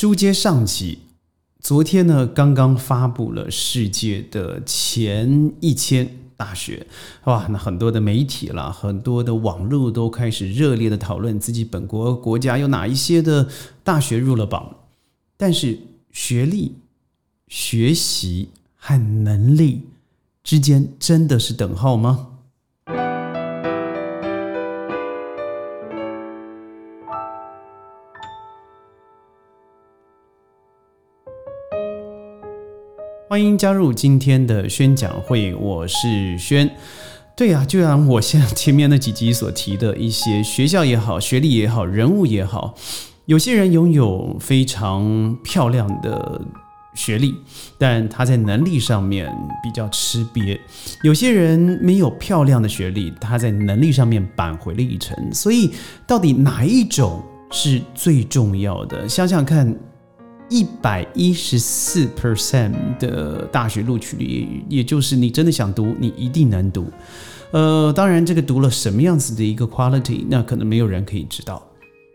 书接上集，昨天呢刚刚发布了世界的前一千大学，哇，那很多的媒体啦，很多的网络都开始热烈的讨论自己本国国家有哪一些的大学入了榜，但是学历、学习和能力之间真的是等号吗？欢迎加入今天的宣讲会，我是轩。对呀，就像我现前面那几集所提的一些学校也好，学历也好，人物也好，有些人拥有非常漂亮的学历，但他在能力上面比较吃瘪；有些人没有漂亮的学历，他在能力上面扳回了一城。所以，到底哪一种是最重要的？想想看。一百一十四 percent 的大学录取率，也就是你真的想读，你一定能读。呃，当然，这个读了什么样子的一个 quality，那可能没有人可以知道。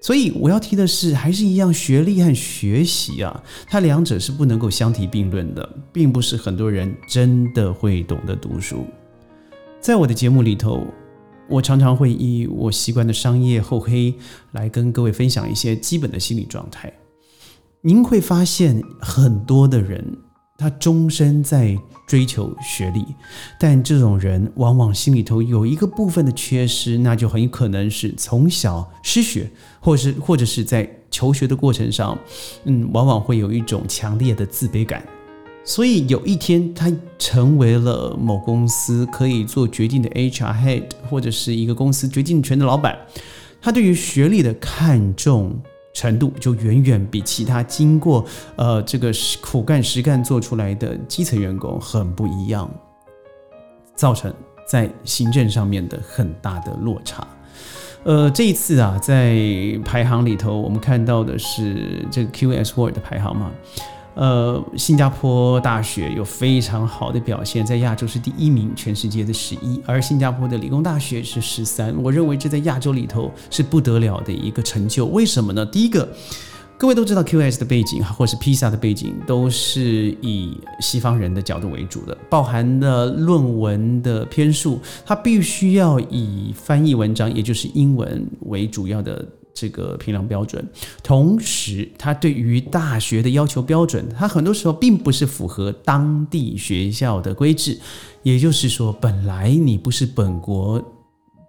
所以我要提的是，还是一样，学历和学习啊，它两者是不能够相提并论的，并不是很多人真的会懂得读书。在我的节目里头，我常常会以我习惯的商业厚黑来跟各位分享一些基本的心理状态。您会发现很多的人，他终身在追求学历，但这种人往往心里头有一个部分的缺失，那就很有可能是从小失学，或是或者是在求学的过程上，嗯，往往会有一种强烈的自卑感。所以有一天他成为了某公司可以做决定的 HR head，或者是一个公司决定权的老板，他对于学历的看重。程度就远远比其他经过呃这个苦干实干做出来的基层员工很不一样，造成在行政上面的很大的落差。呃，这一次啊，在排行里头，我们看到的是这个 QS World 的排行嘛。呃，新加坡大学有非常好的表现，在亚洲是第一名，全世界的十一，而新加坡的理工大学是十三。我认为这在亚洲里头是不得了的一个成就。为什么呢？第一个，各位都知道 QS 的背景，或是 PISA 的背景，都是以西方人的角度为主的，包含的论文的篇数，它必须要以翻译文章，也就是英文为主要的。这个评量标准，同时，它对于大学的要求标准，它很多时候并不是符合当地学校的规制。也就是说，本来你不是本国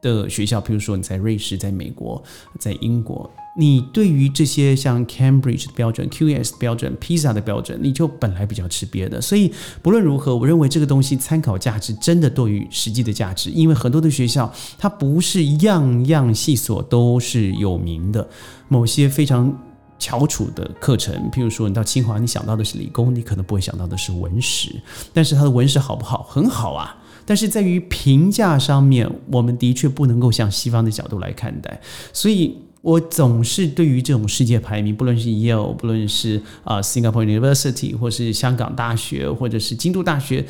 的学校，比如说你在瑞士、在美国、在英国。你对于这些像 Cambridge 的标准、QS 标准、PISA 的标准，你就本来比较吃瘪的。所以不论如何，我认为这个东西参考价值真的多于实际的价值，因为很多的学校它不是样样系所都是有名的。某些非常翘楚的课程，譬如说你到清华，你想到的是理工，你可能不会想到的是文史。但是它的文史好不好？很好啊。但是在于评价上面，我们的确不能够向西方的角度来看待。所以。我总是对于这种世界排名，不论是 Yale，不论是啊 Singapore University，或是香港大学，或者是京都大学，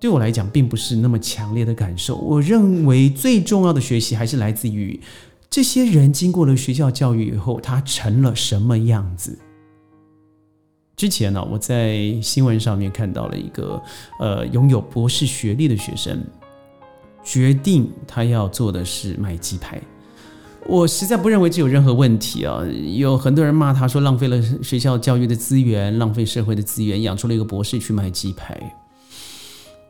对我来讲并不是那么强烈的感受。我认为最重要的学习还是来自于这些人经过了学校教育以后，他成了什么样子。之前呢，我在新闻上面看到了一个呃拥有博士学历的学生，决定他要做的是卖鸡排。我实在不认为这有任何问题啊！有很多人骂他说浪费了学校教育的资源，浪费社会的资源，养出了一个博士去卖鸡排。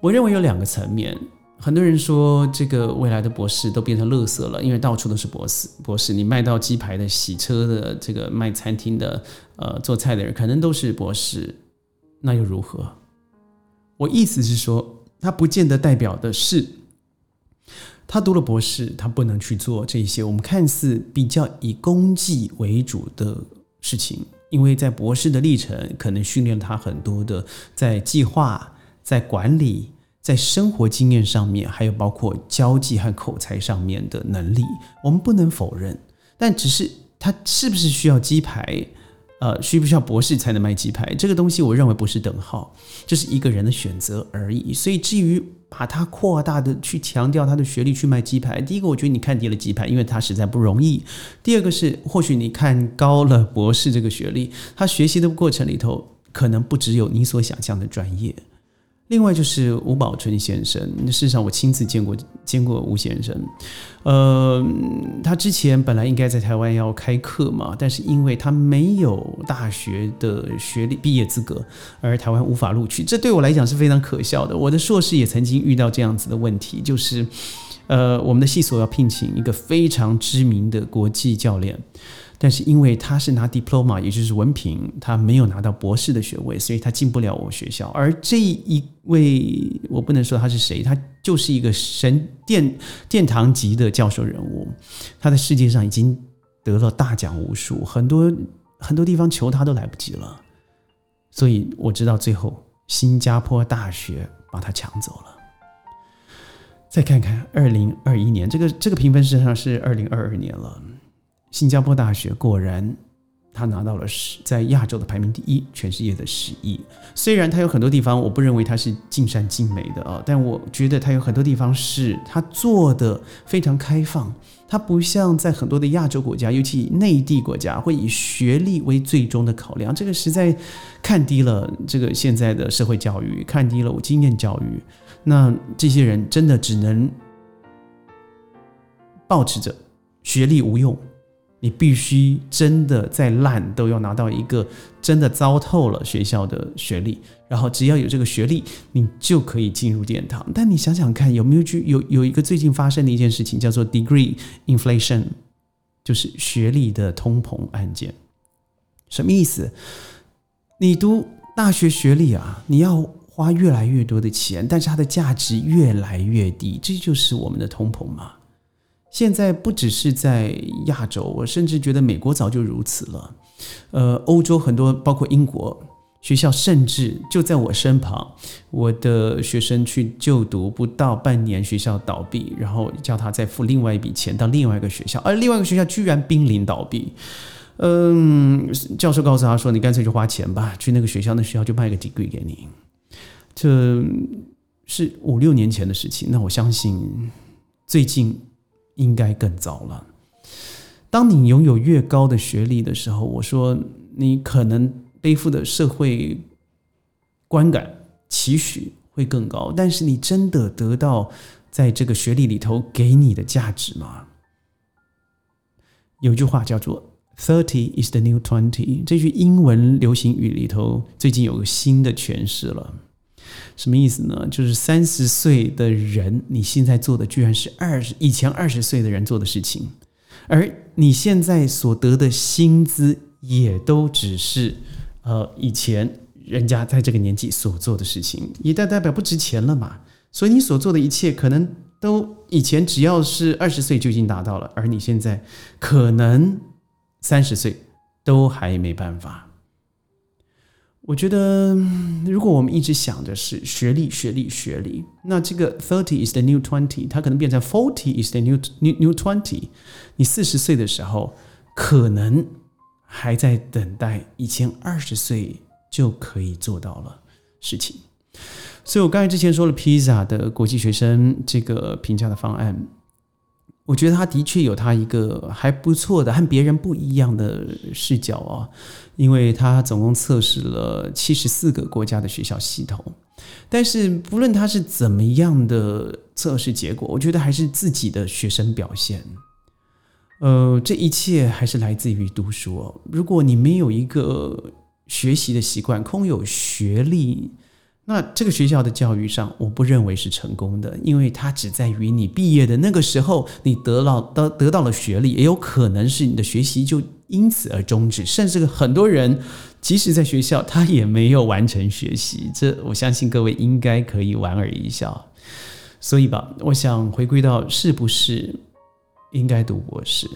我认为有两个层面。很多人说这个未来的博士都变成垃圾了，因为到处都是博士。博士，你卖到鸡排的、洗车的、这个卖餐厅的、呃做菜的人，可能都是博士，那又如何？我意思是说，它不见得代表的是。他读了博士，他不能去做这些我们看似比较以功绩为主的事情，因为在博士的历程可能训练他很多的在计划、在管理、在生活经验上面，还有包括交际和口才上面的能力，我们不能否认。但只是他是不是需要鸡排？呃，需不需要博士才能卖鸡排？这个东西我认为不是等号，这是一个人的选择而已。所以至于。把它扩大的去强调他的学历去卖鸡排。第一个，我觉得你看低了鸡排，因为他实在不容易；第二个是，或许你看高了博士这个学历，他学习的过程里头可能不只有你所想象的专业。另外就是吴宝春先生，事实上我亲自见过见过吴先生，呃，他之前本来应该在台湾要开课嘛，但是因为他没有大学的学历毕业资格，而台湾无法录取，这对我来讲是非常可笑的。我的硕士也曾经遇到这样子的问题，就是呃，我们的系所要聘请一个非常知名的国际教练。但是因为他是拿 diploma，也就是文凭，他没有拿到博士的学位，所以他进不了我学校。而这一位，我不能说他是谁，他就是一个神殿殿堂级的教授人物，他在世界上已经得了大奖无数，很多很多地方求他都来不及了。所以我知道最后新加坡大学把他抢走了。再看看二零二一年，这个这个评分实际上是二零二二年了。新加坡大学果然，他拿到了十，在亚洲的排名第一，全世界的十亿。虽然他有很多地方，我不认为他是尽善尽美的啊，但我觉得他有很多地方是他做的非常开放。他不像在很多的亚洲国家，尤其内地国家，会以学历为最终的考量。这个实在看低了这个现在的社会教育，看低了我经验教育。那这些人真的只能保持着学历无用。你必须真的再烂都要拿到一个真的糟透了学校的学历，然后只要有这个学历，你就可以进入殿堂。但你想想看，有没有去有有一个最近发生的一件事情，叫做 degree inflation，就是学历的通膨案件。什么意思？你读大学学历啊，你要花越来越多的钱，但是它的价值越来越低，这就是我们的通膨嘛。现在不只是在亚洲，我甚至觉得美国早就如此了。呃，欧洲很多，包括英国学校，甚至就在我身旁。我的学生去就读不到半年，学校倒闭，然后叫他再付另外一笔钱到另外一个学校，而另外一个学校居然濒临倒闭。嗯，教授告诉他说：“你干脆就花钱吧，去那个学校，那学校就卖个 degree 给你。”这是五六年前的事情。那我相信最近。应该更早了。当你拥有越高的学历的时候，我说你可能背负的社会观感期许会更高，但是你真的得到在这个学历里头给你的价值吗？有句话叫做 “thirty is the new twenty”，这句英文流行语里头最近有个新的诠释了。什么意思呢？就是三十岁的人，你现在做的居然是二十以前二十岁的人做的事情，而你现在所得的薪资也都只是呃以前人家在这个年纪所做的事情，一代代表不值钱了嘛。所以你所做的一切，可能都以前只要是二十岁就已经达到了，而你现在可能三十岁都还没办法。我觉得，如果我们一直想的是学历、学历、学历，那这个 thirty is the new twenty，它可能变成 forty is the new new new twenty。你四十岁的时候，可能还在等待以前二十岁就可以做到了事情。所以我刚才之前说了，PISA 的国际学生这个评价的方案。我觉得他的确有他一个还不错的和别人不一样的视角啊，因为他总共测试了七十四个国家的学校系统，但是不论他是怎么样的测试结果，我觉得还是自己的学生表现。呃，这一切还是来自于读书哦。如果你没有一个学习的习惯，空有学历。那这个学校的教育上，我不认为是成功的，因为它只在于你毕业的那个时候，你得到得得到了学历，也有可能是你的学习就因此而终止，甚至很多人即使在学校，他也没有完成学习。这我相信各位应该可以莞尔一笑。所以吧，我想回归到是不是应该读博士，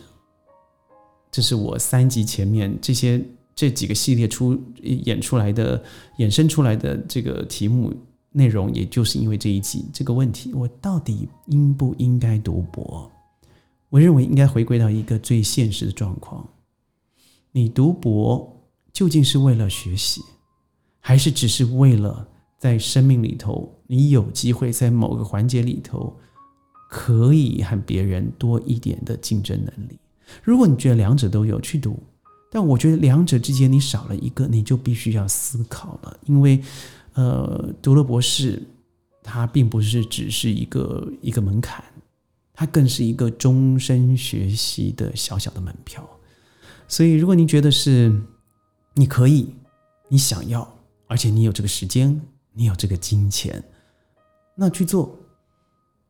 这是我三级前面这些。这几个系列出演出来的、衍生出来的这个题目内容，也就是因为这一集这个问题，我到底应不应该读博？我认为应该回归到一个最现实的状况：你读博究竟是为了学习，还是只是为了在生命里头，你有机会在某个环节里头，可以和别人多一点的竞争能力。如果你觉得两者都有，去读。但我觉得两者之间你少了一个，你就必须要思考了，因为，呃，读了博士，它并不是只是一个一个门槛，它更是一个终身学习的小小的门票。所以，如果您觉得是你可以，你想要，而且你有这个时间，你有这个金钱，那去做。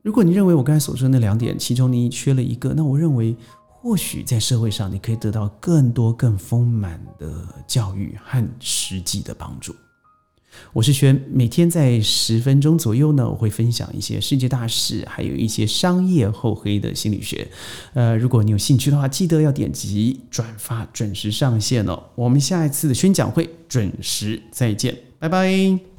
如果你认为我刚才所说的那两点，其中你缺了一个，那我认为。或许在社会上，你可以得到更多、更丰满的教育和实际的帮助。我是轩，每天在十分钟左右呢，我会分享一些世界大事，还有一些商业厚黑的心理学。呃，如果你有兴趣的话，记得要点击转发，准时上线哦。我们下一次的宣讲会准时再见，拜拜。